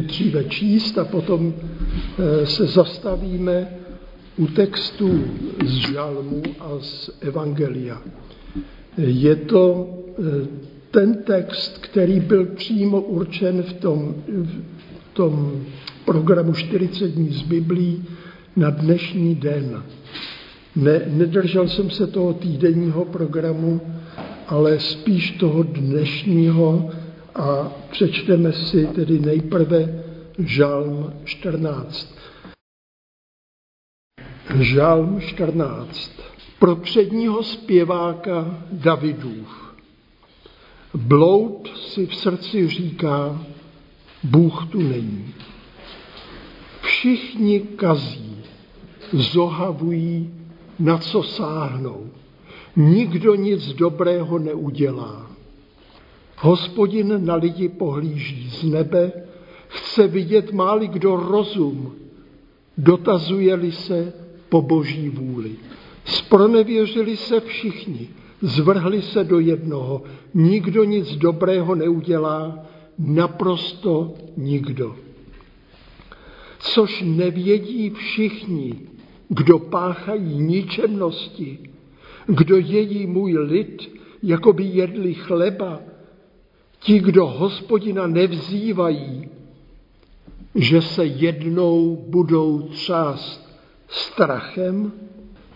dříve číst a potom eh, se zastavíme u textu z žalmu a z Evangelia. Je to eh, ten text, který byl přímo určen v tom, v tom programu 40 dní z Biblí na dnešní den. Ne, nedržel jsem se toho týdenního programu, ale spíš toho dnešního a přečteme si tedy nejprve Žalm 14. Žalm 14. Pro předního zpěváka Davidův. Bloud si v srdci říká, Bůh tu není. Všichni kazí, zohavují, na co sáhnou. Nikdo nic dobrého neudělá. Hospodin na lidi pohlíží z nebe, chce vidět, máli kdo rozum, dotazuje-li se po boží vůli. Spronevěřili se všichni, zvrhli se do jednoho, nikdo nic dobrého neudělá, naprosto nikdo. Což nevědí všichni, kdo páchají ničemnosti, kdo jedí můj lid, jako by jedli chleba, ti, kdo hospodina nevzývají, že se jednou budou třást strachem,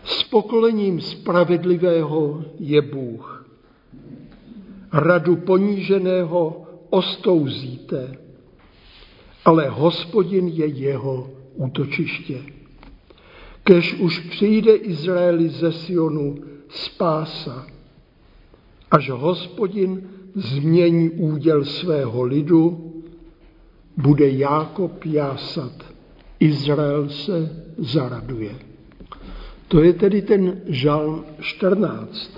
s pokolením spravedlivého je Bůh. Radu poníženého ostouzíte, ale hospodin je jeho útočiště. Kež už přijde Izraeli ze Sionu spása, až hospodin změní úděl svého lidu, bude Jákob jásat, Izrael se zaraduje. To je tedy ten žalm 14.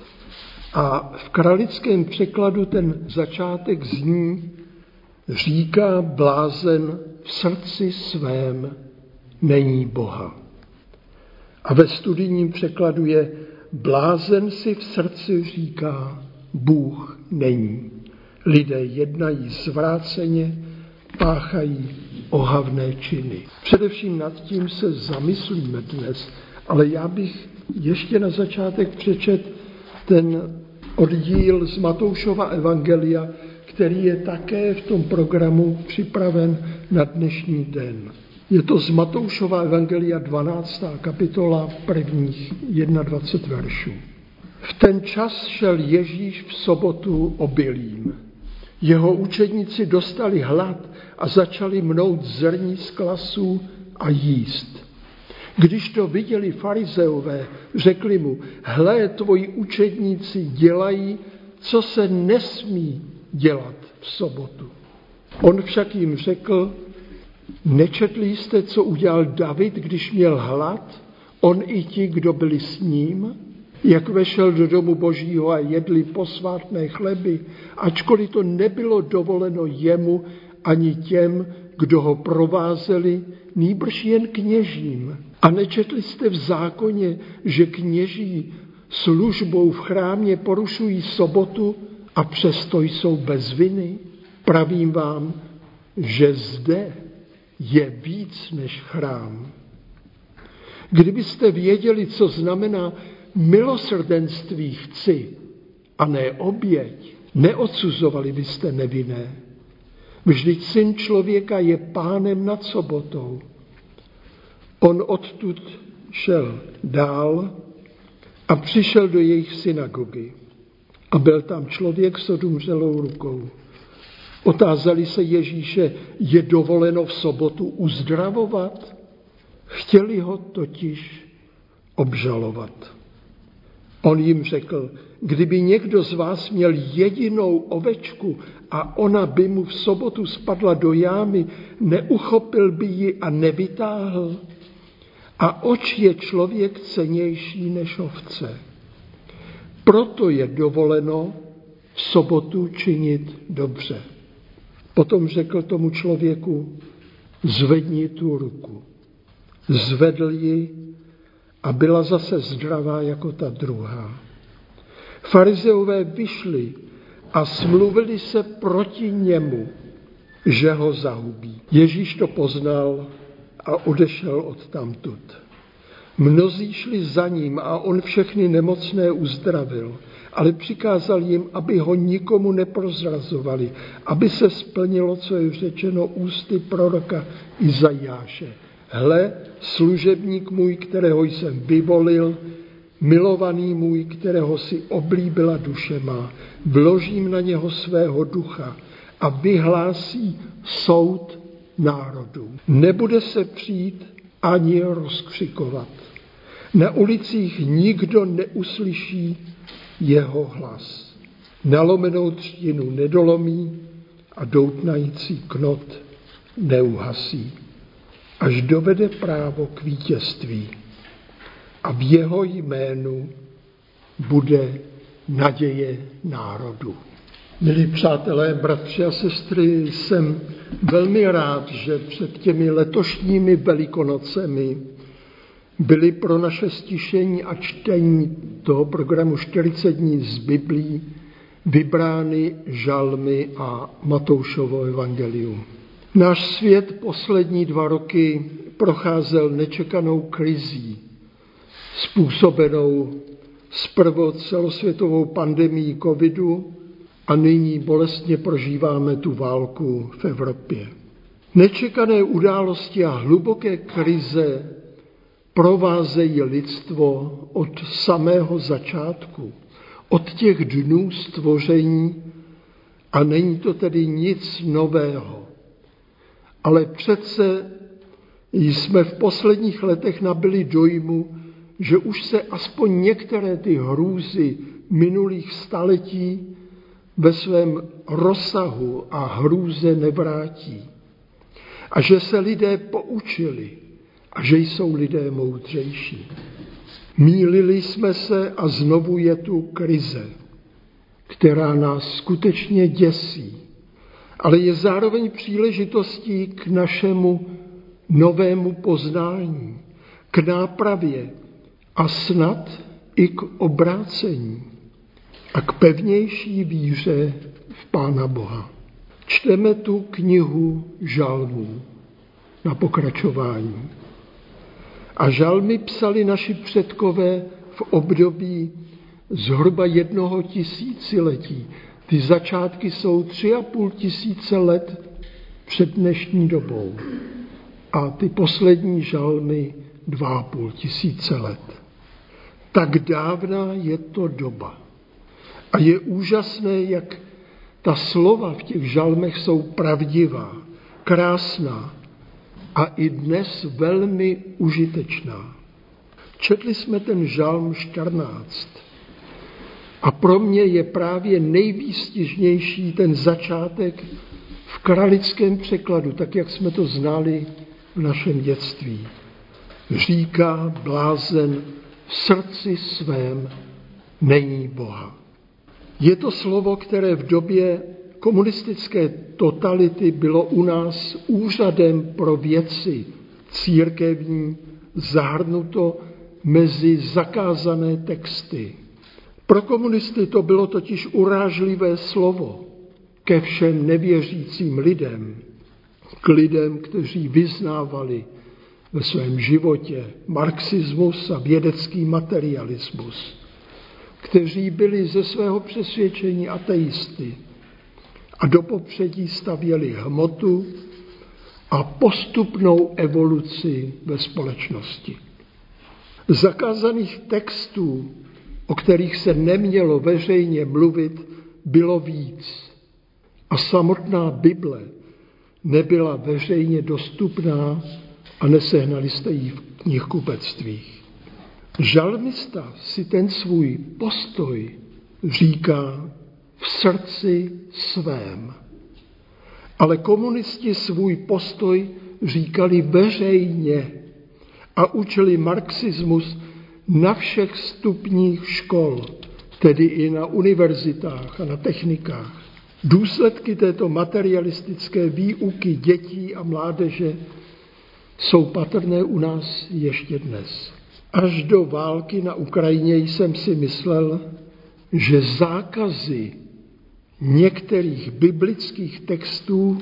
A v kralickém překladu ten začátek zní, říká blázen v srdci svém není Boha. A ve studijním překladu je blázen si v srdci říká Bůh není. Lidé jednají zvráceně, páchají ohavné činy. Především nad tím se zamyslíme dnes, ale já bych ještě na začátek přečet ten oddíl z Matoušova Evangelia, který je také v tom programu připraven na dnešní den. Je to z Matoušova Evangelia 12. kapitola prvních 21 veršů. V ten čas šel Ježíš v sobotu obilím. Jeho učedníci dostali hlad a začali mnout zrní z klasů a jíst. Když to viděli farizeové, řekli mu, hle, tvoji učedníci dělají, co se nesmí dělat v sobotu. On však jim řekl, nečetli jste, co udělal David, když měl hlad, on i ti, kdo byli s ním, jak vešel do domu božího a jedli posvátné chleby, ačkoliv to nebylo dovoleno jemu ani těm, kdo ho provázeli, nýbrž jen kněžím. A nečetli jste v zákoně, že kněží službou v chrámě porušují sobotu a přesto jsou bez viny? Pravím vám, že zde je víc než chrám. Kdybyste věděli, co znamená milosrdenství chci a ne oběť, neodsuzovali byste nevinné. Vždyť syn člověka je pánem nad sobotou. On odtud šel dál a přišel do jejich synagogy. A byl tam člověk s odumřelou rukou. Otázali se Ježíše, je dovoleno v sobotu uzdravovat? Chtěli ho totiž obžalovat. On jim řekl, kdyby někdo z vás měl jedinou ovečku a ona by mu v sobotu spadla do jámy, neuchopil by ji a nevytáhl? A oč je člověk cenější než ovce? Proto je dovoleno v sobotu činit dobře. Potom řekl tomu člověku, zvedni tu ruku. Zvedl ji a byla zase zdravá jako ta druhá. Farizeové vyšli a smluvili se proti němu, že ho zahubí. Ježíš to poznal a odešel od tamtud. Mnozí šli za ním a on všechny nemocné uzdravil, ale přikázal jim, aby ho nikomu neprozrazovali, aby se splnilo, co je řečeno ústy proroka Izajáše. Hle, služebník můj, kterého jsem vyvolil, milovaný můj, kterého si oblíbila duše má, vložím na něho svého ducha a vyhlásí soud národů. Nebude se přijít ani rozkřikovat. Na ulicích nikdo neuslyší jeho hlas. Nalomenou třtinu nedolomí a doutnající knot neuhasí, až dovede právo k vítězství. A v jeho jménu bude naděje národu. Milí přátelé, bratři a sestry, jsem velmi rád, že před těmi letošními velikonocemi byly pro naše stišení a čtení toho programu 40 dní z Biblí vybrány žalmy a Matoušovo evangelium. Náš svět poslední dva roky procházel nečekanou krizí, způsobenou zprvo celosvětovou pandemí covidu a nyní bolestně prožíváme tu válku v Evropě. Nečekané události a hluboké krize provázejí lidstvo od samého začátku, od těch dnů stvoření a není to tedy nic nového. Ale přece jsme v posledních letech nabili dojmu, že už se aspoň některé ty hrůzy minulých staletí ve svém rozsahu a hrůze nevrátí. A že se lidé poučili a že jsou lidé moudřejší. Mílili jsme se a znovu je tu krize, která nás skutečně děsí, ale je zároveň příležitostí k našemu novému poznání, k nápravě a snad i k obrácení a k pevnější víře v Pána Boha. Čteme tu knihu žalmů na pokračování. A žalmy psali naši předkové v období zhruba jednoho tisíciletí. Ty začátky jsou tři a půl tisíce let před dnešní dobou. A ty poslední žalmy dva a půl tisíce let. Tak dávná je to doba. A je úžasné, jak ta slova v těch žalmech jsou pravdivá, krásná a i dnes velmi užitečná. Četli jsme ten žalm 14 a pro mě je právě nejvýstižnější ten začátek v kralickém překladu, tak jak jsme to znali v našem dětství. Říká blázen v srdci svém není Boha. Je to slovo, které v době komunistické totality bylo u nás úřadem pro věci církevní zahrnuto mezi zakázané texty. Pro komunisty to bylo totiž urážlivé slovo ke všem nevěřícím lidem, k lidem, kteří vyznávali ve svém životě marxismus a vědecký materialismus kteří byli ze svého přesvědčení ateisty a do popředí stavěli hmotu a postupnou evoluci ve společnosti. Zakázaných textů, o kterých se nemělo veřejně mluvit, bylo víc. A samotná Bible nebyla veřejně dostupná a nesehnali jste ji v knihkupectvích. Žalmista si ten svůj postoj říká v srdci svém. Ale komunisti svůj postoj říkali veřejně a učili marxismus na všech stupních škol, tedy i na univerzitách a na technikách. Důsledky této materialistické výuky dětí a mládeže jsou patrné u nás ještě dnes. Až do války na Ukrajině jsem si myslel, že zákazy některých biblických textů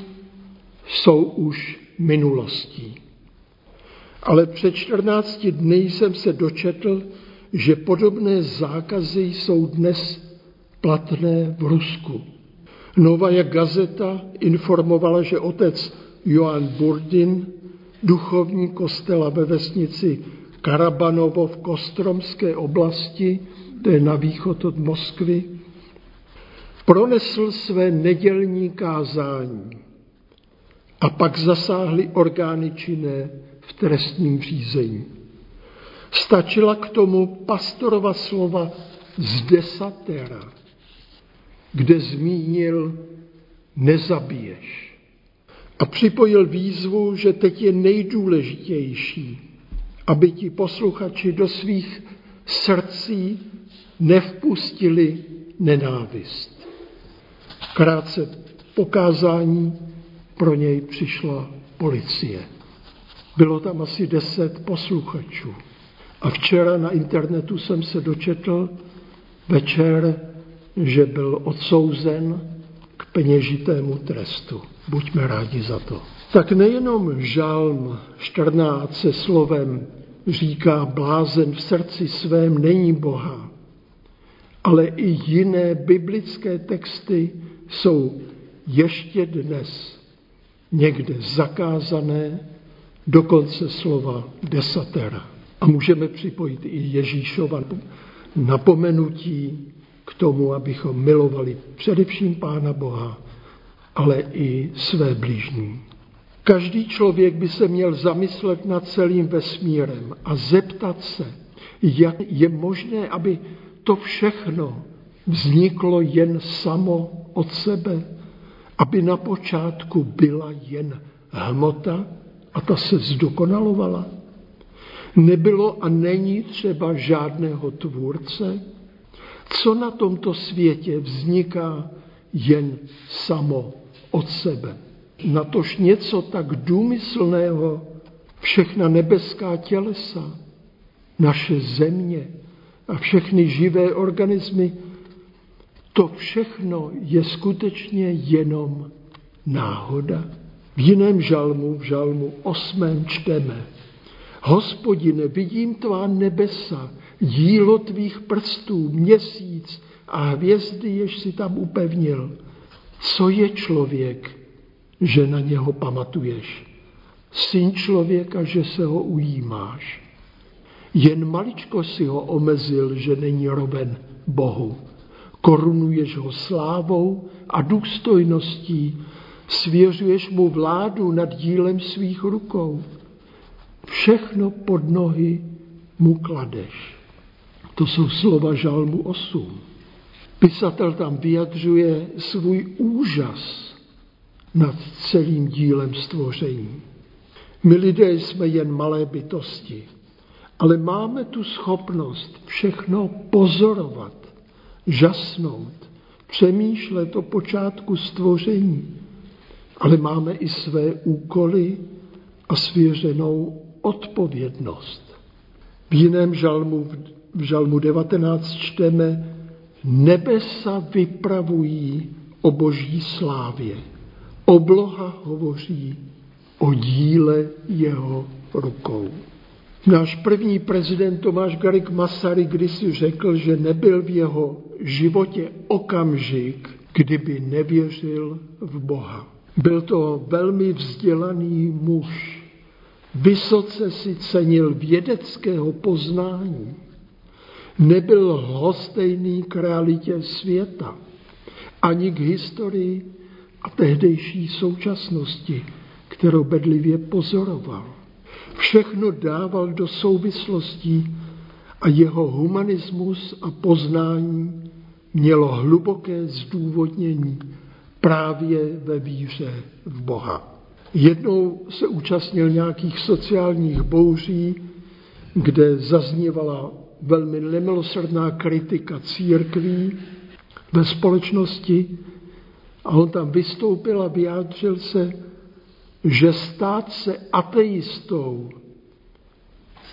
jsou už minulostí. Ale před 14 dny jsem se dočetl, že podobné zákazy jsou dnes platné v Rusku. Novaja gazeta informovala, že otec Joan Burdin, duchovní kostela ve vesnici Karabanovo v Kostromské oblasti, to je na východ od Moskvy, pronesl své nedělní kázání a pak zasáhly orgány činné v trestním řízení. Stačila k tomu pastorova slova z desatera, kde zmínil nezabiješ. A připojil výzvu, že teď je nejdůležitější, aby ti posluchači do svých srdcí nevpustili nenávist. Krátce pokázání pro něj přišla policie. Bylo tam asi deset posluchačů. A včera na internetu jsem se dočetl večer, že byl odsouzen k peněžitému trestu. Buďme rádi za to. Tak nejenom žalm 14 se slovem říká blázen v srdci svém není Boha, ale i jiné biblické texty jsou ještě dnes někde zakázané, dokonce slova desatera. A můžeme připojit i Ježíšova napomenutí k tomu, abychom milovali především Pána Boha, ale i své blížní. Každý člověk by se měl zamyslet nad celým vesmírem a zeptat se, jak je možné, aby to všechno vzniklo jen samo od sebe, aby na počátku byla jen hmota a ta se zdokonalovala. Nebylo a není třeba žádného tvůrce, co na tomto světě vzniká jen samo od sebe. Natož něco tak důmyslného, všechna nebeská tělesa, naše země a všechny živé organismy, to všechno je skutečně jenom náhoda. V jiném žalmu, v žalmu osmém čteme, Hospodine, vidím tvá nebesa, dílo tvých prstů, měsíc a hvězdy, jež si tam upevnil. Co je člověk, že na něho pamatuješ? Syn člověka, že se ho ujímáš. Jen maličko si ho omezil, že není roben Bohu. Korunuješ ho slávou a důstojností, svěřuješ mu vládu nad dílem svých rukou. Všechno pod nohy mu kladeš. To jsou slova Žalmu 8. Pisatel tam vyjadřuje svůj úžas nad celým dílem stvoření. My lidé jsme jen malé bytosti, ale máme tu schopnost všechno pozorovat, žasnout, přemýšlet o počátku stvoření, ale máme i své úkoly a svěřenou odpovědnost. V jiném žalmu, v žalmu 19 čteme, nebesa vypravují o boží slávě. Obloha hovoří o díle jeho rukou. Náš první prezident Tomáš Garik Masaryk kdysi řekl, že nebyl v jeho životě okamžik, kdyby nevěřil v Boha. Byl to velmi vzdělaný muž. Vysoce si cenil vědeckého poznání. Nebyl hostejný k realitě světa, ani k historii a tehdejší současnosti, kterou bedlivě pozoroval. Všechno dával do souvislostí a jeho humanismus a poznání mělo hluboké zdůvodnění právě ve víře v Boha. Jednou se účastnil nějakých sociálních bouří, kde zaznívala velmi nemilosrdná kritika církví ve společnosti a on tam vystoupil a vyjádřil se, že stát se ateistou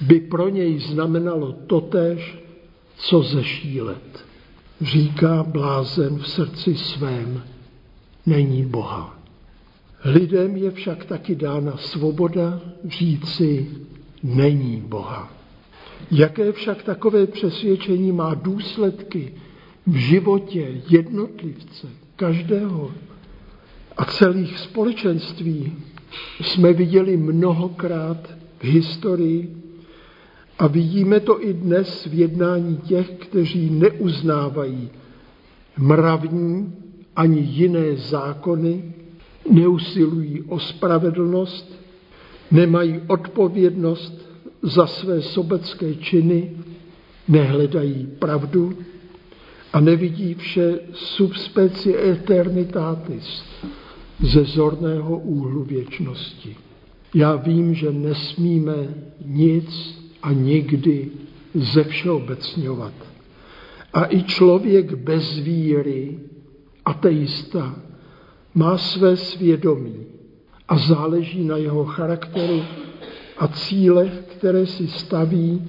by pro něj znamenalo totéž, co zešílet. Říká blázen v srdci svém, není Boha. Lidem je však taky dána svoboda říci není Boha. Jaké však takové přesvědčení má důsledky v životě jednotlivce, každého a celých společenství, jsme viděli mnohokrát v historii a vidíme to i dnes v jednání těch, kteří neuznávají mravní ani jiné zákony, neusilují o spravedlnost, nemají odpovědnost za své sobecké činy, nehledají pravdu a nevidí vše subspecie eternitatis ze zorného úhlu věčnosti. Já vím, že nesmíme nic a nikdy ze všeobecňovat. A i člověk bez víry, ateista, má své svědomí a záleží na jeho charakteru a cílech, které si staví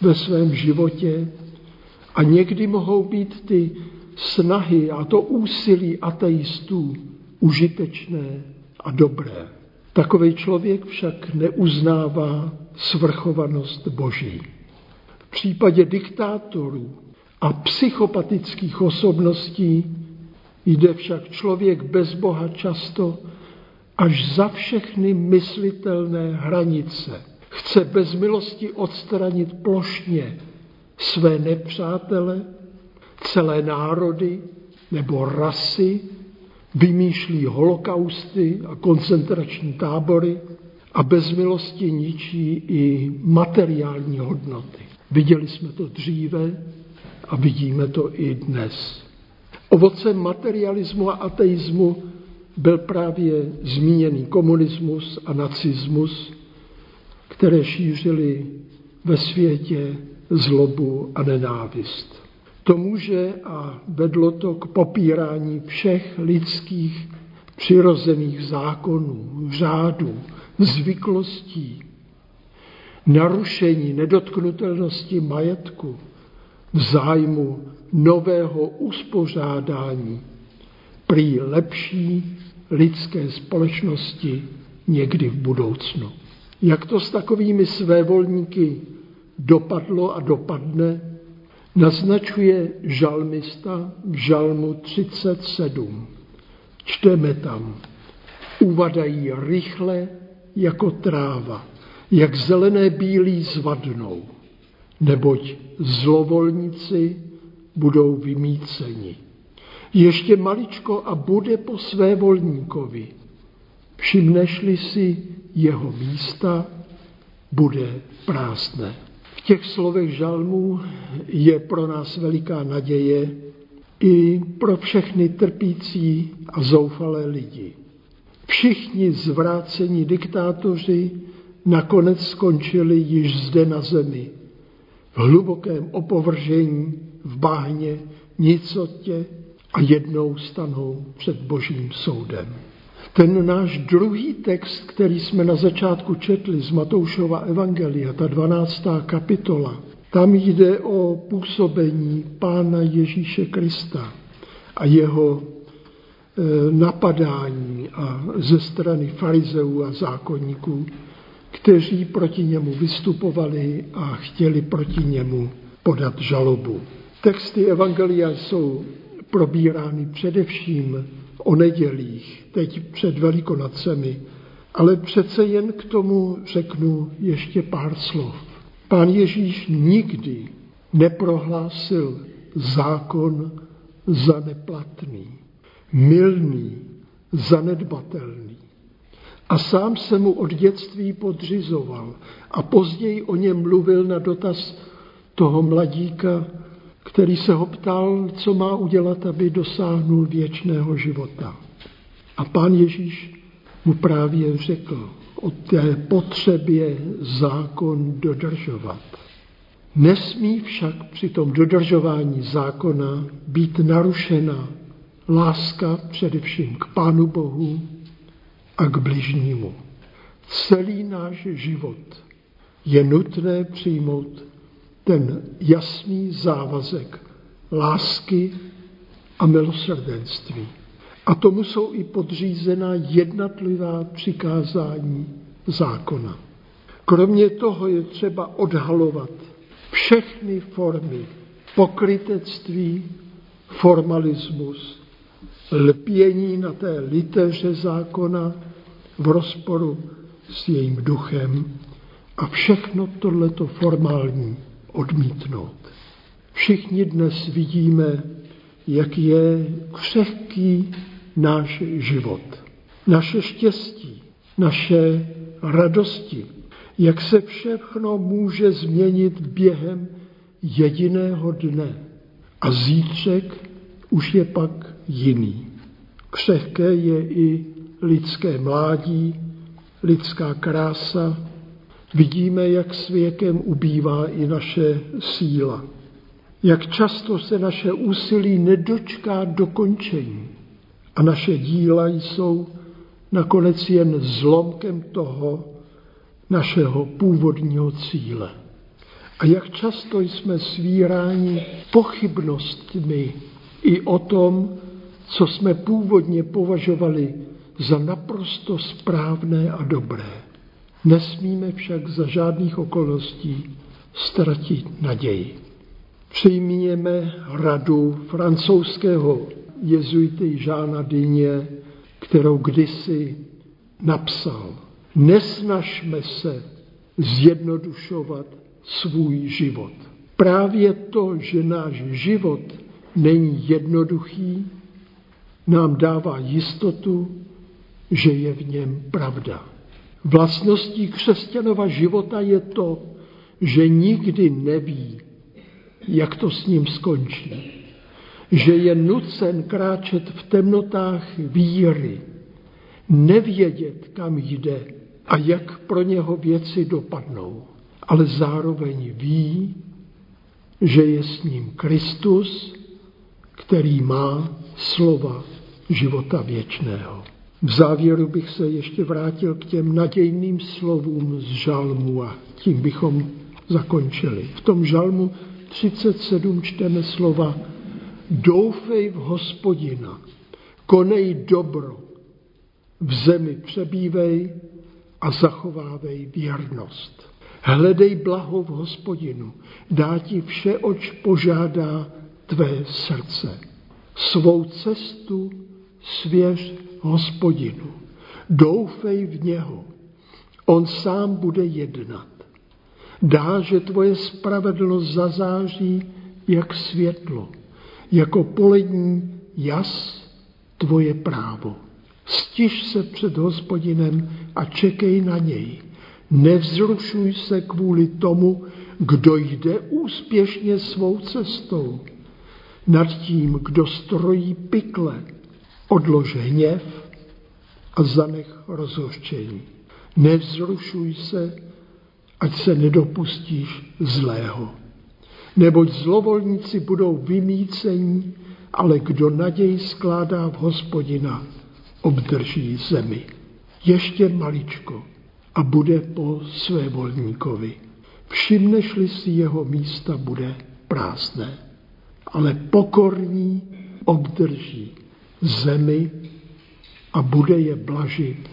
ve svém životě. A někdy mohou být ty snahy a to úsilí ateistů užitečné a dobré. Takový člověk však neuznává svrchovanost Boží. V případě diktátorů a psychopatických osobností jde však člověk bez Boha často až za všechny myslitelné hranice. Chce bez milosti odstranit plošně své nepřátele, celé národy nebo rasy, vymýšlí holokausty a koncentrační tábory a bez milosti ničí i materiální hodnoty. Viděli jsme to dříve a vidíme to i dnes. Ovocem materialismu a ateismu byl právě zmíněný komunismus a nacismus, které šířily ve světě zlobu a nenávist. To může a vedlo to k popírání všech lidských přirozených zákonů, řádů, zvyklostí, narušení nedotknutelnosti majetku v zájmu nového uspořádání prý lepší lidské společnosti někdy v budoucnu. Jak to s takovými svévolníky dopadlo a dopadne, naznačuje žalmista v žalmu 37. Čteme tam, uvadají rychle jako tráva, jak zelené bílí zvadnou, neboť zlovolníci budou vymíceni. Ještě maličko a bude po své volníkovi. Všimneš-li si jeho místa, bude prázdné. V těch slovech žalmů je pro nás veliká naděje i pro všechny trpící a zoufalé lidi. Všichni zvrácení diktátoři nakonec skončili již zde na zemi, v hlubokém opovržení, v báhně, nicotě a jednou stanou před božím soudem. Ten náš druhý text, který jsme na začátku četli z Matoušova Evangelia, ta 12. kapitola, tam jde o působení Pána Ježíše Krista a jeho e, napadání a ze strany farizeů a zákonníků, kteří proti němu vystupovali a chtěli proti němu podat žalobu. Texty Evangelia jsou probírány především o nedělích, teď před Velikonocemi, ale přece jen k tomu řeknu ještě pár slov. Pán Ježíš nikdy neprohlásil zákon za neplatný, milný, zanedbatelný. A sám se mu od dětství podřizoval a později o něm mluvil na dotaz toho mladíka, který se ho ptal, co má udělat, aby dosáhnul věčného života. A pán Ježíš mu právě řekl o té potřebě zákon dodržovat. Nesmí však při tom dodržování zákona být narušena láska především k Pánu Bohu a k bližnímu. Celý náš život je nutné přijmout ten jasný závazek lásky a milosrdenství. A tomu jsou i podřízena jednotlivá přikázání zákona. Kromě toho je třeba odhalovat všechny formy pokrytectví, formalismus, lpění na té liteře zákona v rozporu s jejím duchem a všechno tohleto formální odmítnout. Všichni dnes vidíme, jak je křehký náš život, naše štěstí, naše radosti, jak se všechno může změnit během jediného dne. A zítřek už je pak jiný. Křehké je i lidské mládí, lidská krása. Vidíme, jak s věkem ubývá i naše síla. Jak často se naše úsilí nedočká dokončení a naše díla jsou nakonec jen zlomkem toho našeho původního cíle. A jak často jsme svíráni pochybnostmi i o tom, co jsme původně považovali za naprosto správné a dobré. Nesmíme však za žádných okolností ztratit naději. Přijměme radu francouzského jezuity Žána Dyně, kterou kdysi napsal. Nesnažme se zjednodušovat svůj život. Právě to, že náš život není jednoduchý, nám dává jistotu, že je v něm pravda. Vlastností křesťanova života je to, že nikdy neví, jak to s ním skončí. Že je nucen kráčet v temnotách víry, nevědět, kam jde a jak pro něho věci dopadnou. Ale zároveň ví, že je s ním Kristus, který má slova života věčného. V závěru bych se ještě vrátil k těm nadějným slovům z žalmu a tím bychom zakončili. V tom žalmu 37 čteme slova Doufej v hospodina, konej dobro, v zemi přebývej a zachovávej věrnost. Hledej blaho v hospodinu, dá ti vše, oč požádá tvé srdce. Svou cestu svěř hospodinu. Doufej v něho. On sám bude jednat. Dá, že tvoje spravedlnost zazáří jak světlo, jako polední jas tvoje právo. Stiž se před hospodinem a čekej na něj. Nevzrušuj se kvůli tomu, kdo jde úspěšně svou cestou. Nad tím, kdo strojí pikle, odlož hněv a zanech rozhořčení. Nevzrušuj se, ať se nedopustíš zlého. Neboť zlovolníci budou vymícení, ale kdo naději skládá v hospodina, obdrží zemi. Ještě maličko a bude po své volníkovi. Všimneš-li si jeho místa, bude prázdné, ale pokorní obdrží zemi a bude je blažit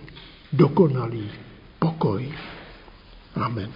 dokonalý pokoj. Amen.